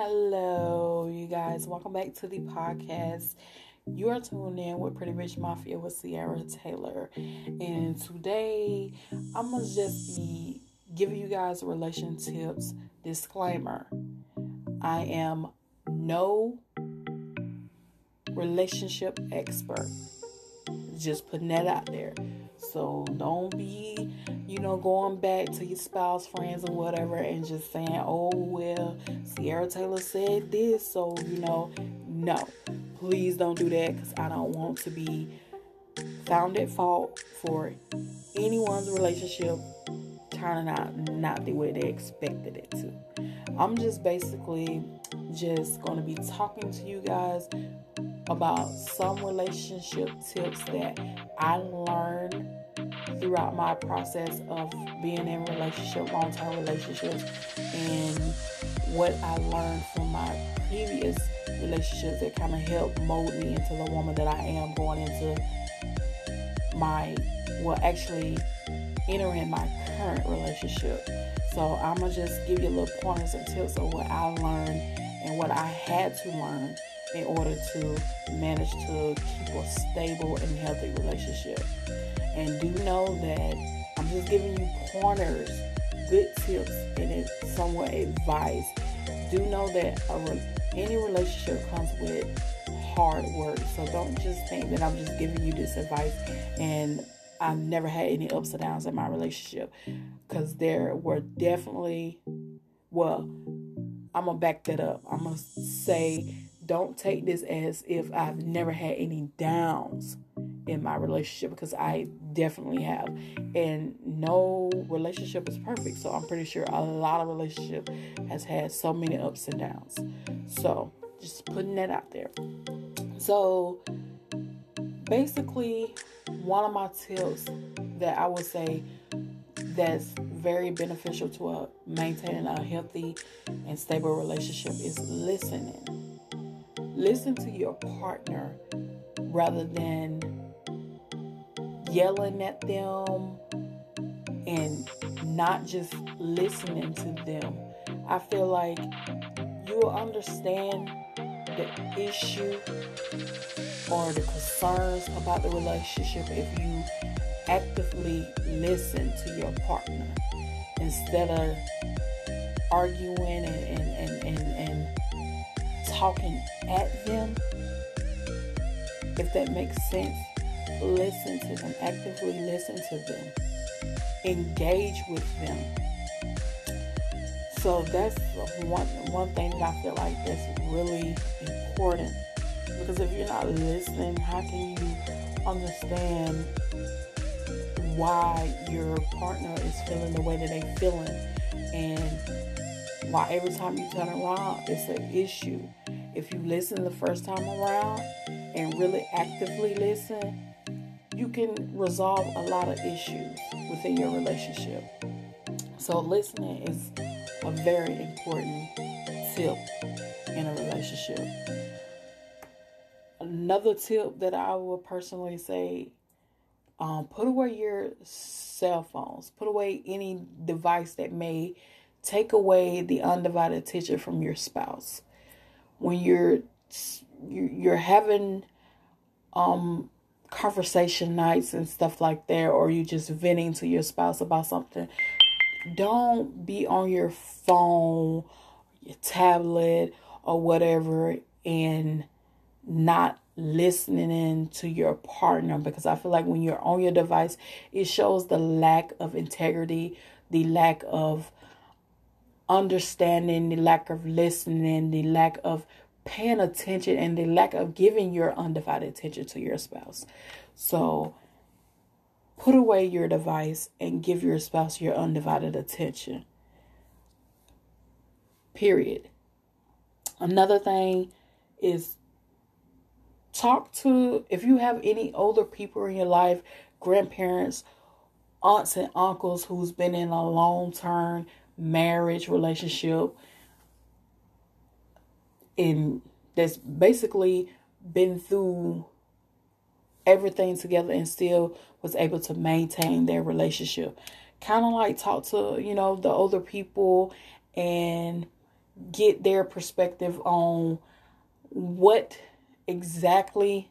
Hello, you guys. Welcome back to the podcast. You are tuned in with Pretty Rich Mafia with Cierria Taylor. And today I'm going to just be giving you guys relation tips. Disclaimer I am no relationship expert. Just putting that out there. So don't be, you know, going back to your spouse, friends, or whatever and just saying, oh, well, Cierria Taylor said this. So, you know, no. Please don't do that because I don't want to be found at fault for anyone's relationship turning out not the way they expected it to. I'm just basically just going to be talking to you guys about some relationship tips that I learned throughout my process of being in relationship, long term relationships, and what I learned from my previous relationships that kind of helped mold me into the woman that I am going into my, well, actually entering my current relationship. So I'm gonna just give you a little pointers and tips of what I learned and what I had to learn in order to manage to keep a stable and healthy relationship. And do know that I'm just giving you pointers, good tips, and it's somewhat advice. Do know that re- any relationship comes with hard work. So don't just think that I'm just giving you this advice and I've never had any ups and downs in my relationship because there were definitely, well, I'm gonna back that up. I'm gonna say don't take this as if I've never had any downs in my relationship because I definitely have. And no relationship is perfect. So I'm pretty sure a lot of relationship has had so many ups and downs. So just putting that out there. So basically one of my tips that I would say that's very beneficial to a, maintaining a healthy and stable relationship is listening listen to your partner rather than yelling at them and not just listening to them. I feel like you'll understand the issue or the concerns about the relationship if you actively listen to your partner instead of arguing and, talking at them, if that makes sense, listen to them, actively listen to them, engage with them. So that's one one thing that I feel like that's really important because if you're not listening, how can you understand why your partner is feeling the way that they're feeling and why every time you turn around it's an issue if you listen the first time around and really actively listen, you can resolve a lot of issues within your relationship. So, listening is a very important tip in a relationship. Another tip that I would personally say um, put away your cell phones, put away any device that may take away the undivided attention from your spouse when you're you're having um conversation nights and stuff like that or you just venting to your spouse about something don't be on your phone your tablet or whatever and not listening in to your partner because I feel like when you're on your device, it shows the lack of integrity, the lack of understanding, the lack of listening, the lack of paying attention, and the lack of giving your undivided attention to your spouse. So, put away your device and give your spouse your undivided attention. Period. Another thing is talk to, if you have any older people in your life, grandparents, aunts, and uncles who's been in a long term marriage relationship and that's basically been through everything together and still was able to maintain their relationship. Kind of like talk to, you know, the older people and get their perspective on what exactly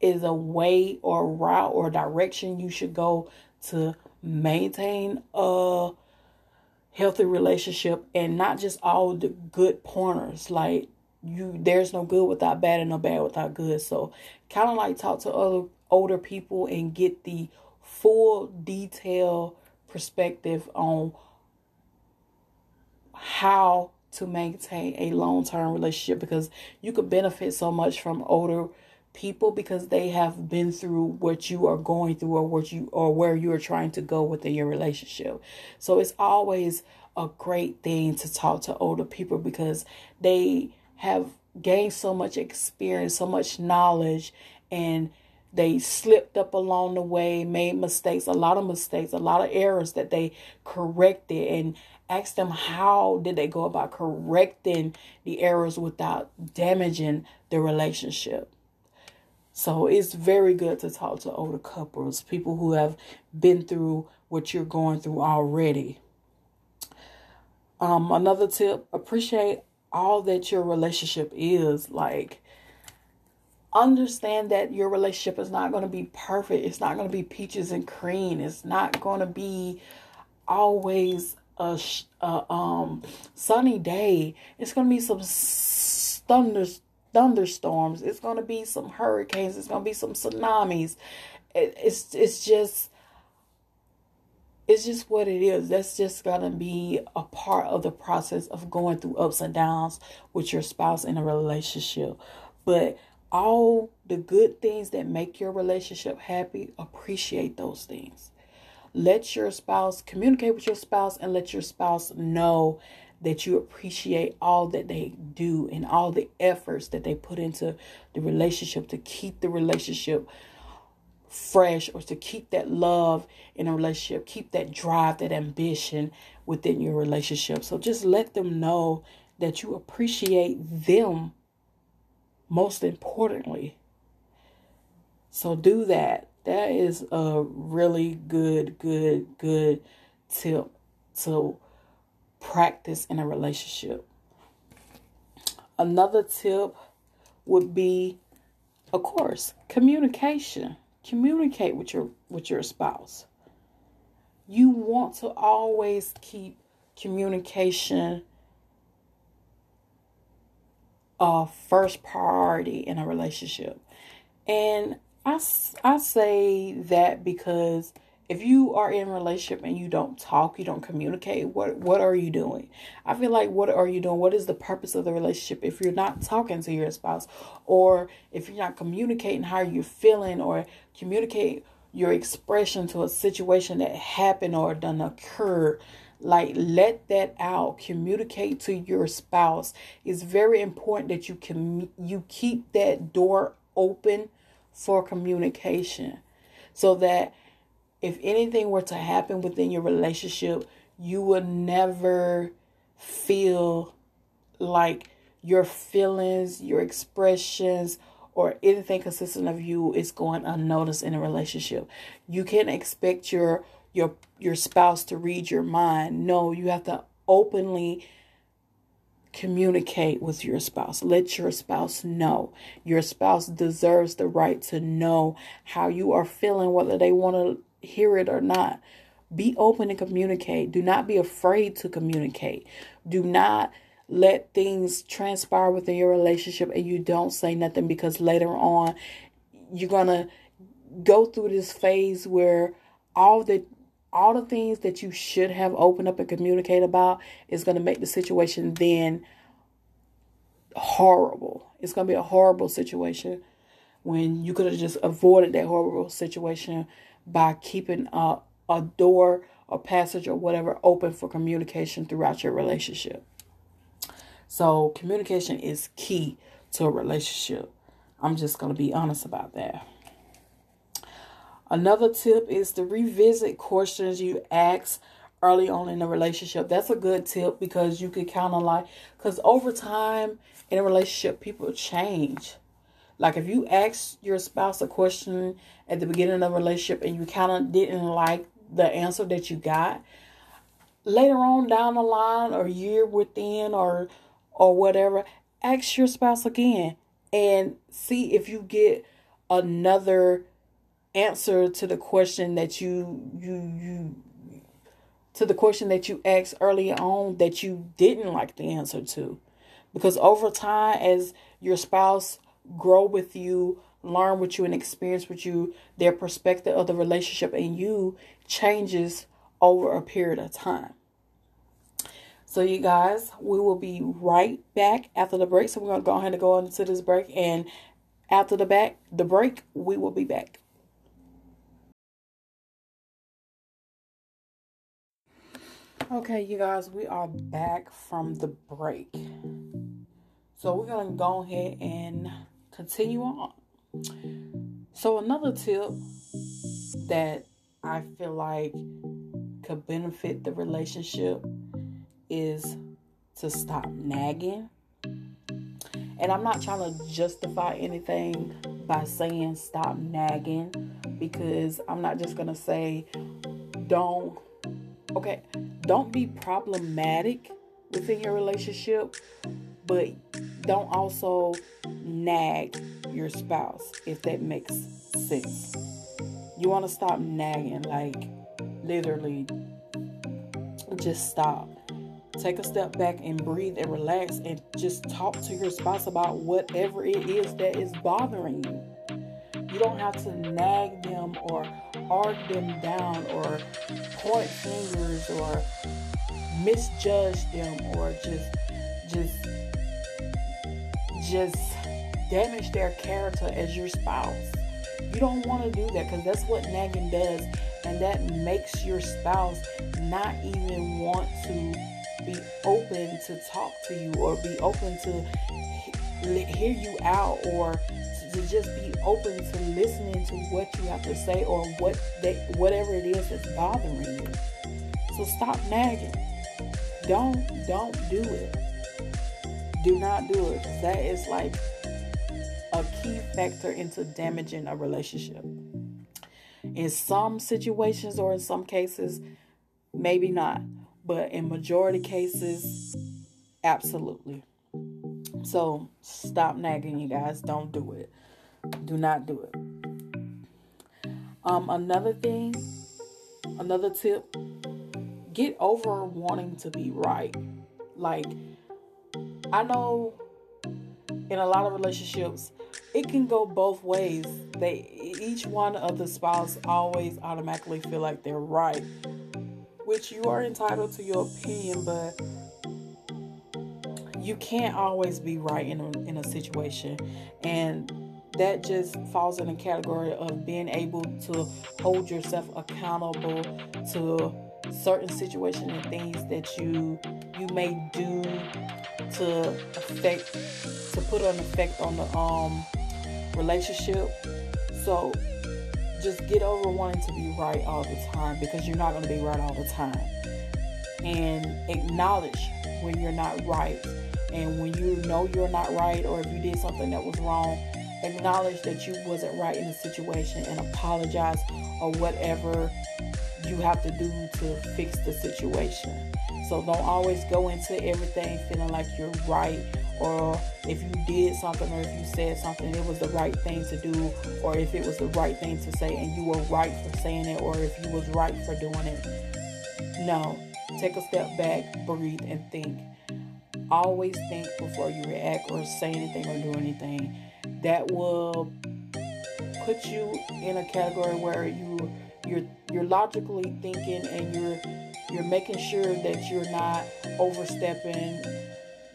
is a way or route or direction you should go to maintain a healthy relationship and not just all the good pointers. Like you there's no good without bad and no bad without good. So kind of like talk to other older people and get the full detail perspective on how to maintain a long-term relationship because you could benefit so much from older people because they have been through what you are going through or what you or where you are trying to go within your relationship. So it's always a great thing to talk to older people because they have gained so much experience, so much knowledge and they slipped up along the way, made mistakes, a lot of mistakes, a lot of errors that they corrected and ask them how did they go about correcting the errors without damaging the relationship. So it's very good to talk to older couples, people who have been through what you're going through already. Um, another tip appreciate all that your relationship is. Like, understand that your relationship is not going to be perfect. It's not going to be peaches and cream. It's not going to be always a, a um sunny day. It's going to be some thunders thunderstorms. It's going to be some hurricanes. It's going to be some tsunamis. It, it's it's just it's just what it is. That's just going to be a part of the process of going through ups and downs with your spouse in a relationship. But all the good things that make your relationship happy, appreciate those things. Let your spouse communicate with your spouse and let your spouse know that you appreciate all that they do and all the efforts that they put into the relationship to keep the relationship fresh or to keep that love in a relationship, keep that drive, that ambition within your relationship. So just let them know that you appreciate them most importantly. So do that. That is a really good, good, good tip to practice in a relationship. Another tip would be, of course, communication. Communicate with your with your spouse. You want to always keep communication a first priority in a relationship. And I, I say that because if you are in a relationship and you don't talk, you don't communicate, what what are you doing? I feel like what are you doing? What is the purpose of the relationship if you're not talking to your spouse or if you're not communicating how you're feeling or communicate your expression to a situation that happened or done occur like let that out communicate to your spouse it's very important that you can you keep that door open for communication so that if anything were to happen within your relationship, you would never feel like your feelings, your expressions, or anything consistent of you is going unnoticed in a relationship. You can't expect your your your spouse to read your mind. No, you have to openly communicate with your spouse. Let your spouse know. Your spouse deserves the right to know how you are feeling, whether they want to hear it or not. Be open and communicate. Do not be afraid to communicate. Do not let things transpire within your relationship and you don't say nothing because later on you're going to go through this phase where all the all the things that you should have opened up and communicate about is going to make the situation then horrible. It's going to be a horrible situation when you could have just avoided that horrible situation by keeping a, a door or passage or whatever open for communication throughout your relationship. So, communication is key to a relationship. I'm just going to be honest about that. Another tip is to revisit questions you ask early on in a relationship. That's a good tip because you can kind of like, because over time in a relationship, people change. Like if you ask your spouse a question at the beginning of a relationship and you kind of didn't like the answer that you got, later on down the line or year within or or whatever, ask your spouse again and see if you get another answer to the question that you you you to the question that you asked earlier on that you didn't like the answer to. Because over time as your spouse grow with you learn with you and experience with you their perspective of the relationship and you changes over a period of time. So you guys we will be right back after the break. So we're going to go ahead and go into this break. And after the back the break we will be back. Okay, you guys, we are back from the break. So we're going to go ahead and continue mm-hmm. on. So, another tip that I feel like could benefit the relationship is to stop nagging. And I'm not trying to justify anything by saying stop nagging because I'm not just going to say don't okay don't be problematic within your relationship, but don't also nag your spouse, if that makes sense. You want to stop nagging, like literally just stop. Take a step back and breathe and relax and just talk to your spouse about whatever it is that is bothering you. You don't have to nag them or argue them down or point fingers or misjudge them or just just just damage their character as your spouse. You don't want to do that because that's what nagging does, and that makes your spouse not even want to be open to talk to you or be open to hear you out or to just be open to listening to what you have to say or what they, whatever it is that's bothering you. So stop nagging. Don't don't do it. Do not do it. That is like a key factor into damaging a relationship. In some situations or in some cases, maybe not, but in majority cases, absolutely. So stop nagging, you guys. Don't do it. Do not do it. Um, another thing, another tip, get over wanting to be right. Like, I know in a lot of relationships, it can go both ways. They each one of the spouse always automatically feel like they're right, which you are entitled to your opinion, but you can't always be right in a, in a situation and that just falls in the category of being able to hold yourself accountable to certain situations and things that you you may do to affect to put an effect on the um relationship. So just get over wanting to be right all the time because you're not going to be right all the time. And acknowledge when you're not right. And when you know you're not right or if you did something that was wrong acknowledge that you wasn't right in the situation and apologize or whatever you have to do to fix the situation so don't always go into everything feeling like you're right or if you did something or if you said something it was the right thing to do or if it was the right thing to say and you were right for saying it or if you was right for doing it. No. Take a step back breathe and think. Always think before you react or say anything or do anything. That will put you in a category where you you're you're logically thinking and you're you're making sure that you're not overstepping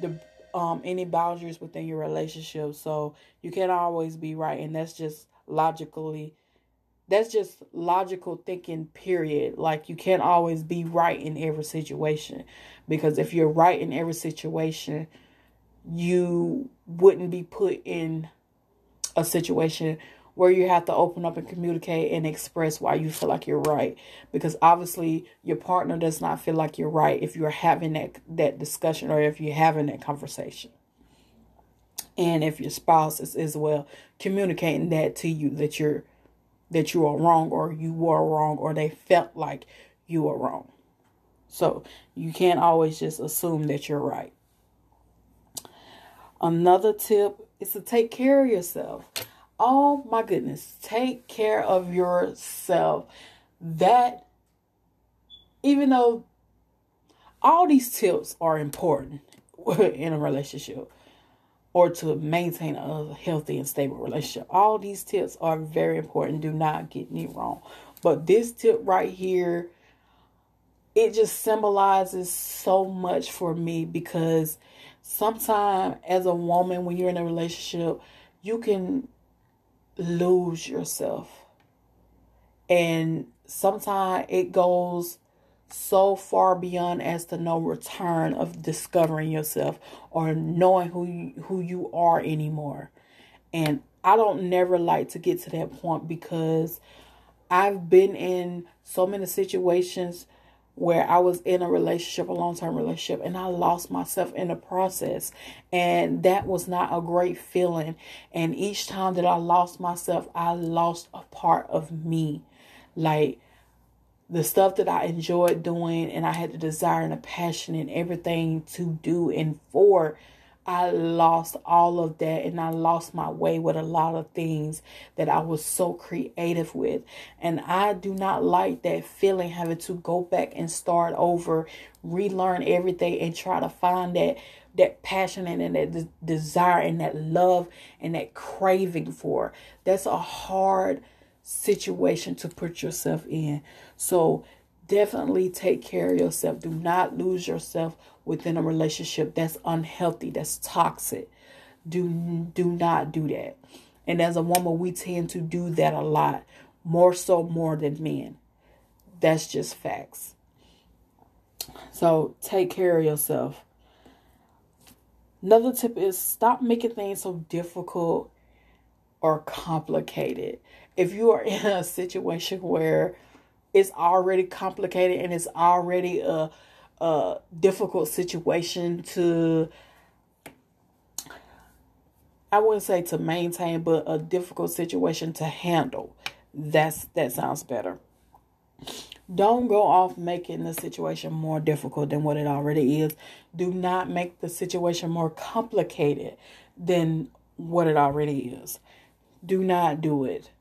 the um, any boundaries within your relationship. So you can't always be right, and that's just logically that's just logical thinking period like you can't always be right in every situation because if you're right in every situation you wouldn't be put in a situation where you have to open up and communicate and express why you feel like you're right because obviously your partner does not feel like you're right if you're having that that discussion or if you're having that conversation and if your spouse is as well communicating that to you that you're that you are wrong or you were wrong or they felt like you were wrong. So you can't always just assume that you're right. Another tip is to take care of yourself. Oh my goodness, take care of yourself. That, even though all these tips are important in a relationship or to maintain a healthy and stable relationship, all these tips are very important. Do not get me wrong. But this tip right here, it just symbolizes so much for me because sometimes as a woman when you're in a relationship you can lose yourself. And sometimes it goes so far beyond as to no return of discovering yourself or knowing who you, who you are anymore. And i don't never like to get to that point because i've been in so many situations where I was in a relationship, a long term relationship, and I lost myself in the process. And that was not a great feeling. And each time that I lost myself, I lost a part of me. Like the stuff that I enjoyed doing, and I had the desire and the passion and everything to do and for I lost all of that and I lost my way with a lot of things that I was so creative with. And I do not like that feeling having to go back and start over, relearn everything and try to find that that passion and that de- desire and that love and that craving for. That's a hard situation to put yourself in. So definitely take care of yourself. Do not lose yourself within a relationship that's unhealthy, that's toxic. Do do not do that. And as a woman, we tend to do that a lot, more so more than men. That's just facts. So take care of yourself. Another tip is stop making things so difficult or complicated. If you are in a situation where it's already complicated and it's already a a difficult situation to I wouldn't say to maintain, but a difficult situation to handle. That's that sounds better. Don't go off making the situation more difficult than what it already is. Do not make the situation more complicated than what it already is. Do not do it.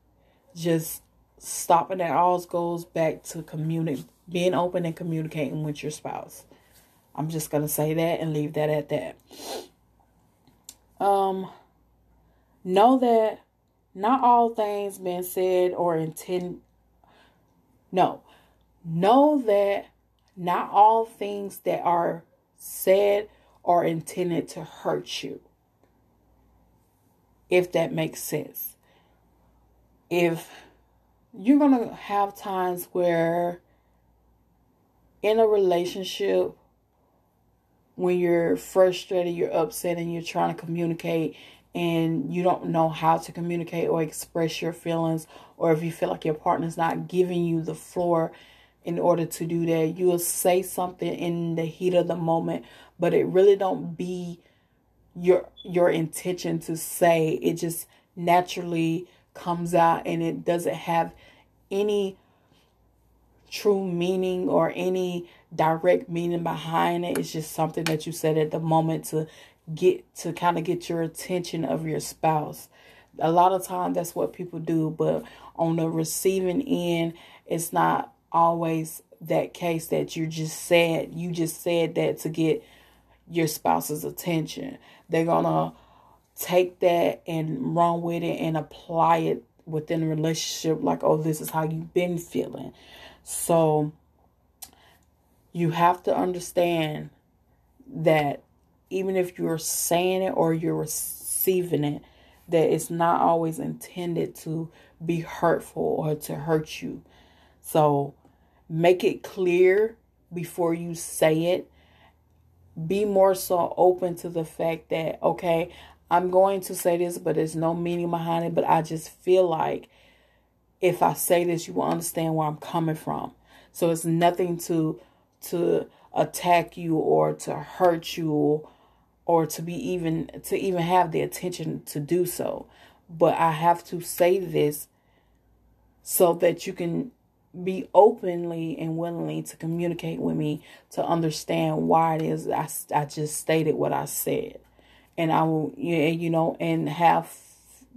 Just stopping that all goes back to community being open and communicating with your spouse. I'm just to say that and leave that at that. Um know that not all things being said or intend no. Know that not all things that are said are intended to hurt you. If that makes sense. If you're going to have times where in a relationship when you're frustrated, you're upset, and you're trying to communicate and you don't know how to communicate or express your feelings, or if you feel like your partner's not giving you the floor in order to do that, you'll say something in the heat of the moment, but it really don't be your your intention to say. It just naturally comes out and it doesn't have any true meaning or any direct meaning behind it. It's just something that you said at the moment to get to kind of get your attention of your spouse. A lot of time that's what people do, but on the receiving end, it's not always that case that you just said you just said that to get your spouse's attention. They're gonna take that and run with it and apply it within a relationship like, oh, this is how you've been feeling. So you have to understand that even if you're saying it or you're receiving it, that it's not always intended to be hurtful or to hurt you. So make it clear before you say it. Be more so open to the fact that, okay, I'm going to say this, but there's no meaning behind it. But I just feel like if I say this, you will understand where I'm coming from. So it's nothing to to attack you or to hurt you or to be even to even have the attention to do so. But I have to say this so that you can be openly and willingly to communicate with me to understand why it is I, I just stated what I said. And I will, you know, and have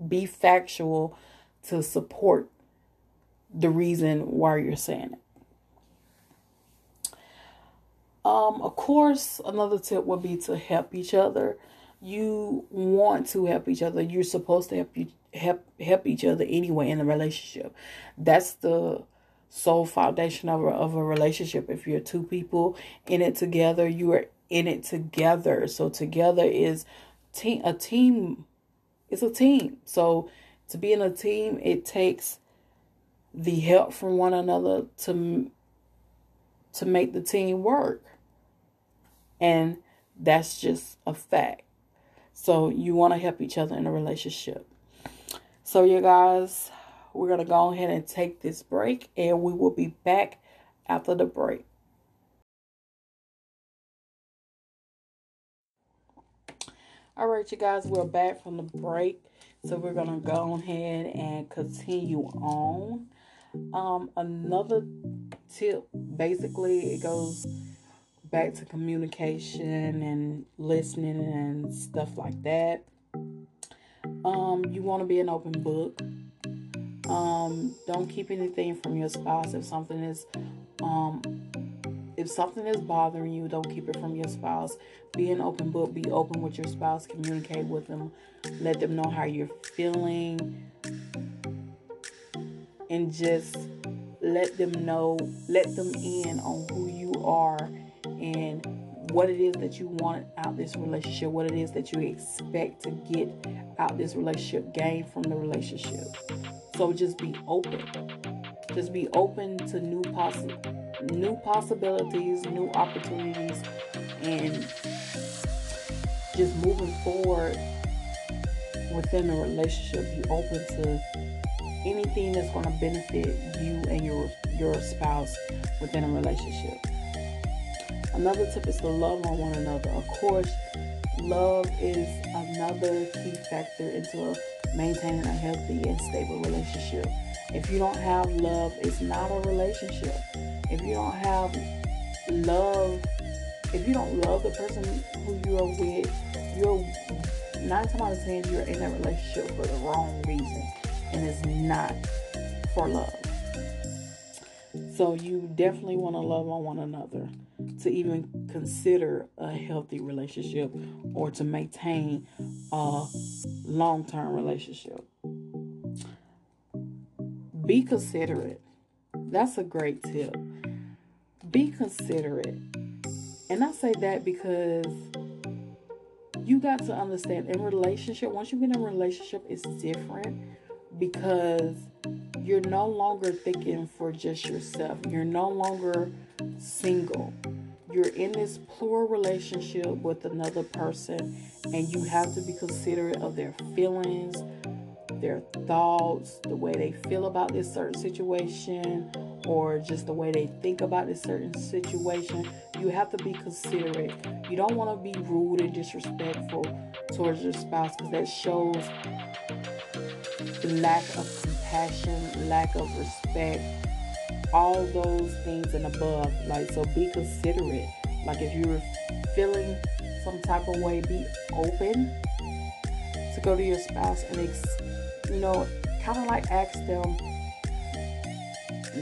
be factual to support the reason why you're saying it. Um, of course, another tip would be to help each other. You want to help each other. You're supposed to help you help help each other anyway in a relationship. That's the sole foundation of a, of a relationship. If you're two people in it together, you are in it together. So together is team a team. It's a team. So to be in a team, it takes the help from one another to to make the team work. And that's just a fact. So you want to help each other in a relationship. So you guys, we're going to go ahead and take this break and we will be back after the break. All right, you guys, we're back from the break. So we're going to go ahead and continue on. Um, another tip basically it goes back to communication and listening and stuff like that. Um, you want to be an open book. Um, don't keep anything from your spouse if something is um if something is bothering you, don't keep it from your spouse. Be an open book, be open with your spouse, communicate with them, let them know how you're feeling, and just let them know, let them in on who you are and what it is that you want out this relationship, what it is that you expect to get out this relationship, gain from the relationship. So just be open. Just be open to new possi- new possibilities, new opportunities, and just moving forward within a relationship. Be open to anything that's going to benefit you and your your spouse within a relationship. Another tip is to love on one another. Of course, love is another key factor into maintaining a healthy and stable relationship. If you don't have love, it's not a relationship. If you don't have love, if you don't love the person who you're with, you're nine times out of ten you're in that relationship for the wrong reason, and it's not for love. So you definitely want to love on one another to even consider a healthy relationship or to maintain a long term relationship. Be considerate. That's a great tip. Be considerate. And I say that because you got to understand in relationship, once you get in a relationship, it's different because you're no longer thinking for just yourself. You're no longer single. You're in this plural relationship with another person, and you have to be considerate of their feelings, their thoughts, the way they feel about this certain situation, or just the way they think about this certain situation. You have to be considerate. You don't want to be rude and disrespectful towards your spouse because that shows lack of compassion, lack of respect, all those things and above. Like, so be considerate. Like, if you're feeling some type of way, be open to go to your spouse and, ex- you know, kind of like ask them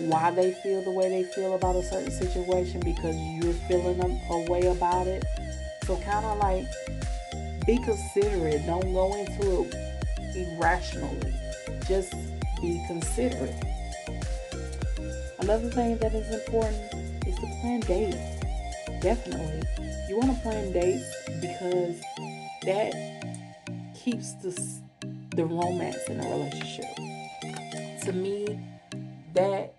why they feel the way they feel about a certain situation because you're feeling a, way about it. So, kind of like be considerate. Don't go into it irrationally. Just be considerate. Another thing that is important is to plan dates. Definitely. You want to plan dates because that keeps the, the romance in a relationship. To me, that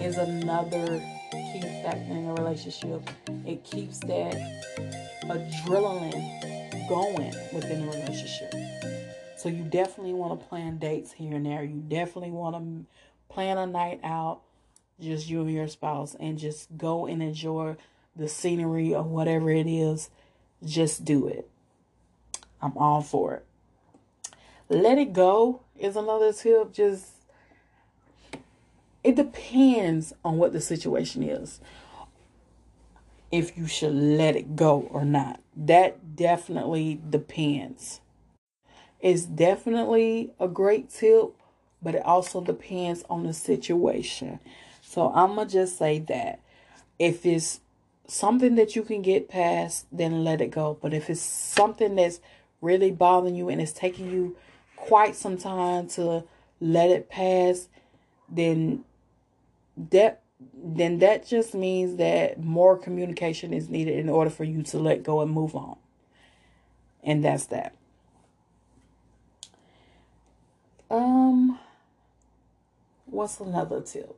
is another key factor in a relationship. It keeps that adrenaline going within a relationship. So you definitely want to plan dates here and there. You definitely want to plan a night out, just you and your spouse, and just go and enjoy the scenery or whatever it is. Just do it. I'm all for it. Let it go is another tip. Just it depends on what the situation is. if you should let it go or not. That definitely depends. It's definitely a great tip, but it also depends on the situation. So I'm going to just say that if it's something that you can get past, then let it go. But if it's something that's really bothering you and it's taking you quite some time to let it pass, then that then that just means that more communication is needed in order for you to let go and move on. And that's that. Um what's another tip?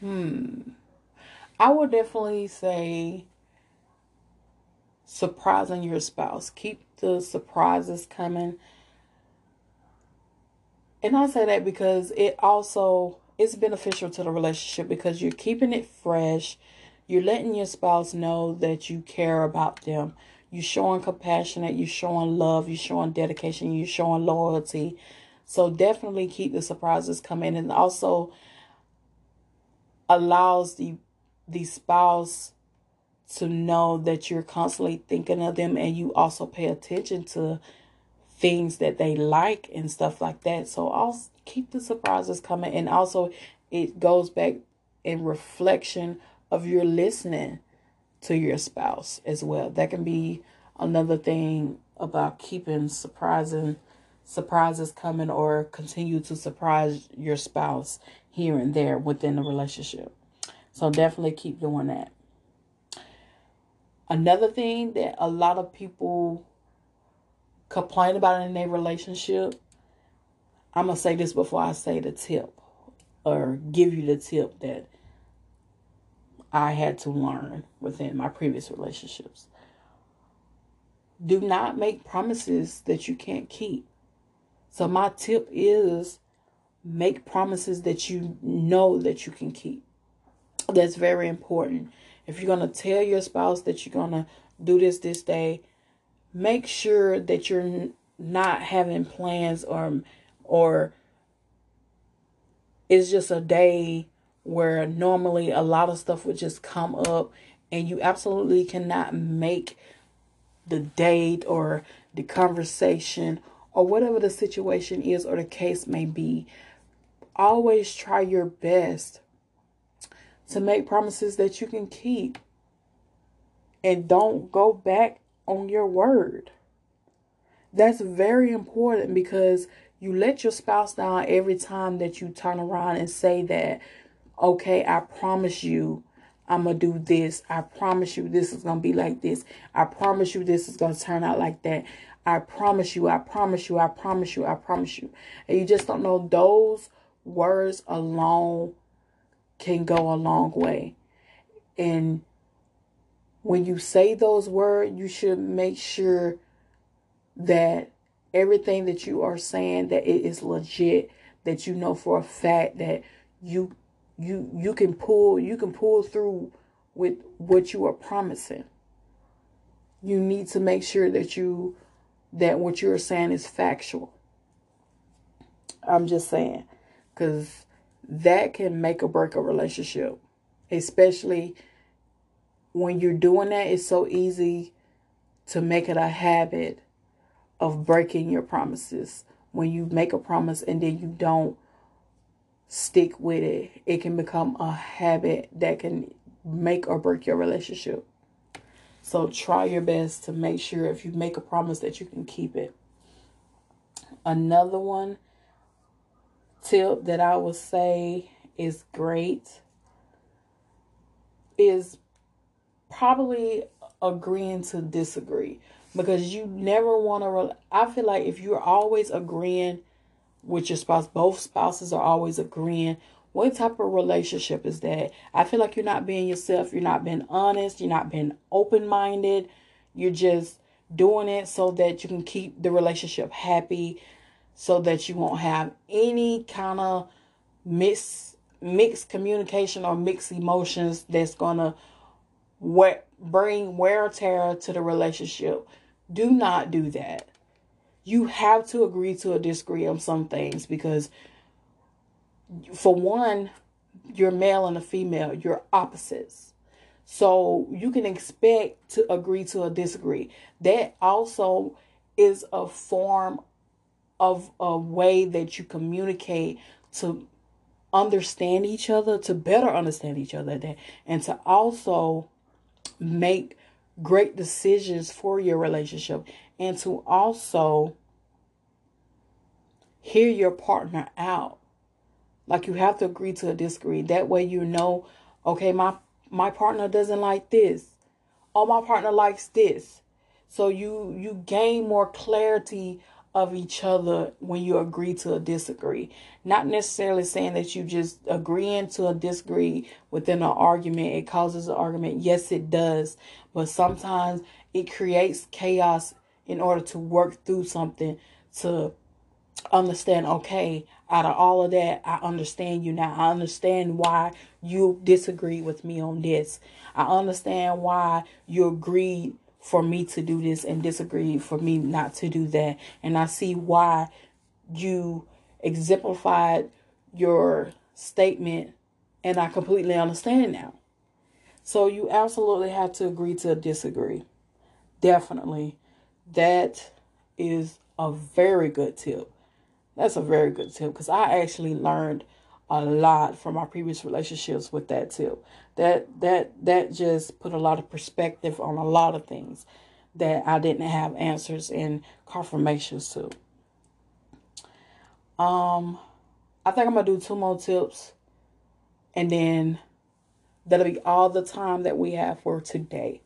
Hmm. I would definitely say surprising your spouse. Keep the surprises coming. And I say that because it also it's beneficial to the relationship because you're keeping it fresh. You're letting your spouse know that you care about them. You're showing compassionate, you're showing love, you're showing dedication, you're showing loyalty. So definitely keep the surprises coming and also allows the the spouse to know that you're constantly thinking of them and you also pay attention to things that they like and stuff like that. So I'll keep the surprises coming and also it goes back in reflection of your listening to your spouse as well. That can be another thing about keeping surprising surprises coming or continue to surprise your spouse here and there within the relationship. So definitely keep doing that. Another thing that a lot of people complain about in their relationship, I'm going to say this before I say the tip or give you the tip that I had to learn within my previous relationships. Do not make promises that you can't keep. So, my tip is make promises that you know that you can keep. That's very important. If you're going to tell your spouse that you're going to do this this day, make sure that you're not having plans or or it's just a day where normally a lot of stuff would just come up and you absolutely cannot make the date or the conversation or whatever the situation is or the case may be always try your best to make promises that you can keep. And don't go back on your word. That's very important because you let your spouse down every time that you turn around and say that, okay, I promise you I'm going to do this. I promise you this is going to be like this. I promise you this is going to turn out like that. I promise you, I promise you, I promise you, I promise you. And you just don't know those words alone can go a long way. And when mm-hmm. you say those words, you should make sure that everything that you are saying that it is legit, that you know for a fact that you you you can pull you can pull through with what you are promising. You need to make sure that you that what you're saying is factual. I'm just saying cuz that can make or break a relationship, especially when you're doing that. It's so easy to make it a habit of breaking your promises. When you make a promise and then you don't stick with it, it can become a habit that can make or break your relationship. So try your best to make sure if you make a promise that you can keep it. Another one tip that I would say is great is probably agreeing to disagree because you never want to. Re- I feel like if you're always agreeing with your spouse, both spouses are always agreeing. What type of relationship is that? I feel like you're not being yourself. You're not being honest. You're not being open minded. You're just doing it so that you can keep the relationship happy so that you won't have any kind of mix mixed communication or mixed emotions that's gonna we- bring wear or tear to the relationship. Do not do that. You have to agree to a disagree on some things because, for one, you're male and a female, you're opposites. So you can expect to agree to a disagree. That also is a form of a way that you communicate to understand each other, to better understand each other, and to also make great decisions for your relationship, and to also hear your partner out. Like you have to agree to a disagree. That way you know, okay, my my partner doesn't like this. Or my partner likes this. So you you gain more clarity of each other when you agree to a disagree. Not necessarily saying that you just agreeing to a disagree within an argument, it causes an argument. Yes, it does. But sometimes it creates chaos in order to work through something to understand, okay, out of all of that, I understand you now. I understand why you disagree with me on this. I understand why you agreed for me to do this and disagree for me not to do that. And I see why you exemplified your statement and I completely understand now. So you absolutely have to agree to disagree. Definitely. That is a very good tip. That's a very good tip because I actually learned a lot from my previous relationships with that tip. That that that just put a lot of perspective on a lot of things that I didn't have answers and confirmations to. Um I think I'm gonna do two more tips and then that'll be all the time that we have for today.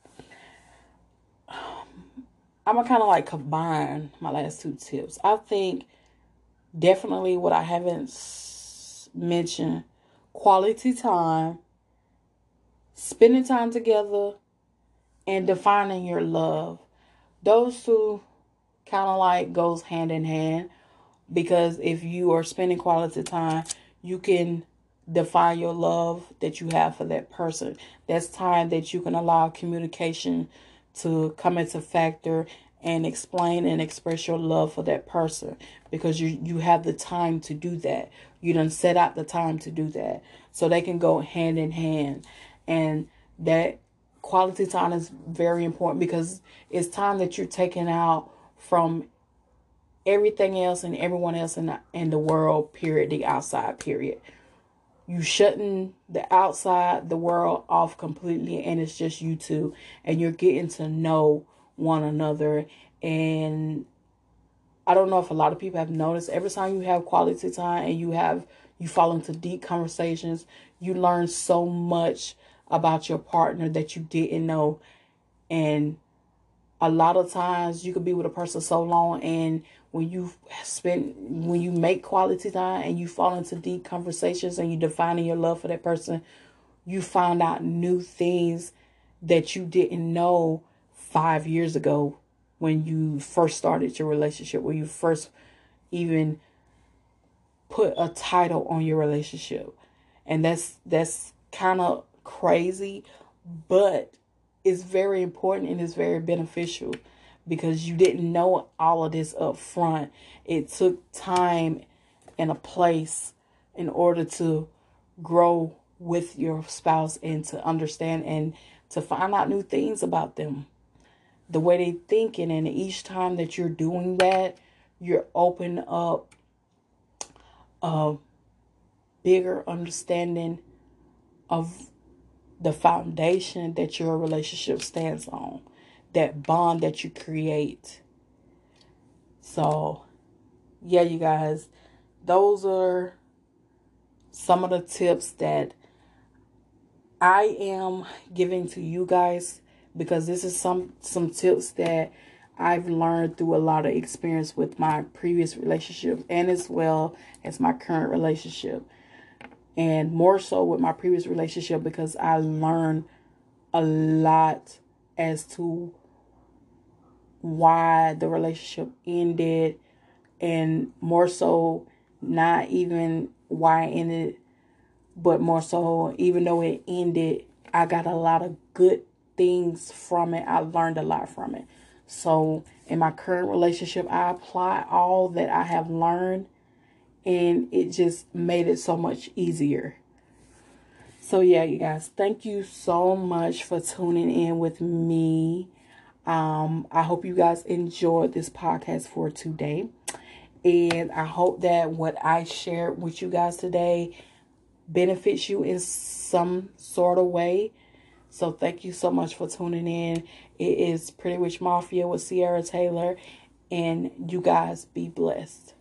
I'm gonna kind of like combine my last two tips. I think definitely what I haven't mention quality time, spending time together, and defining your love. Those two kind of like goes hand in hand because if you are spending quality time, you can define your love that you have for that person. That's time that you can allow communication to come into factor and explain and express your love for that person because you you have the time to do that. You don't set out the time to do that. So they can go hand in hand. And that quality time is very important because it's time that you're taking out from everything else and everyone else in the, in the world, period, the outside, period. You shutting the outside, the world off completely, and it's just you two, and you're getting to know one another. And I don't know if a lot of people have noticed every time you have quality time and you have you fall into deep conversations, you learn so much about your partner that you didn't know. And a lot of times you could be with a person so long and when you spend when you make quality time and you fall into deep conversations and you defining your love for that person, you find out new things that you didn't know five years ago when you first started your relationship, when you first even put a title on your relationship. And that's that's kind of crazy, but it's very important and it's very beneficial because you didn't know all of this up front. It took time and a place in order to grow with your spouse and to understand and to find out new things about them the way they thinking and each time that you're doing that you're open up a bigger understanding of the foundation that your relationship stands on that bond that you create. So yeah you guys those are some of the tips that I am giving to you guys because this is some some tips that I've learned through a lot of experience with my previous relationship and as well as my current relationship. And more so with my previous relationship because I learned a lot as to why the relationship ended and more so not even why it ended but more so even though it ended I got a lot of good things from it. I learned a lot from it. So in my current relationship, I apply all that I have learned and it just made it so much easier. So yeah, you guys, thank you so much for tuning in with me. Um, I hope you guys enjoyed this podcast for today. And I hope that what I shared with you guys today benefits you in some sort of way. So thank you so much for tuning in. It is Pretty Witch Mafia with Cierria Taylor. And you guys be blessed.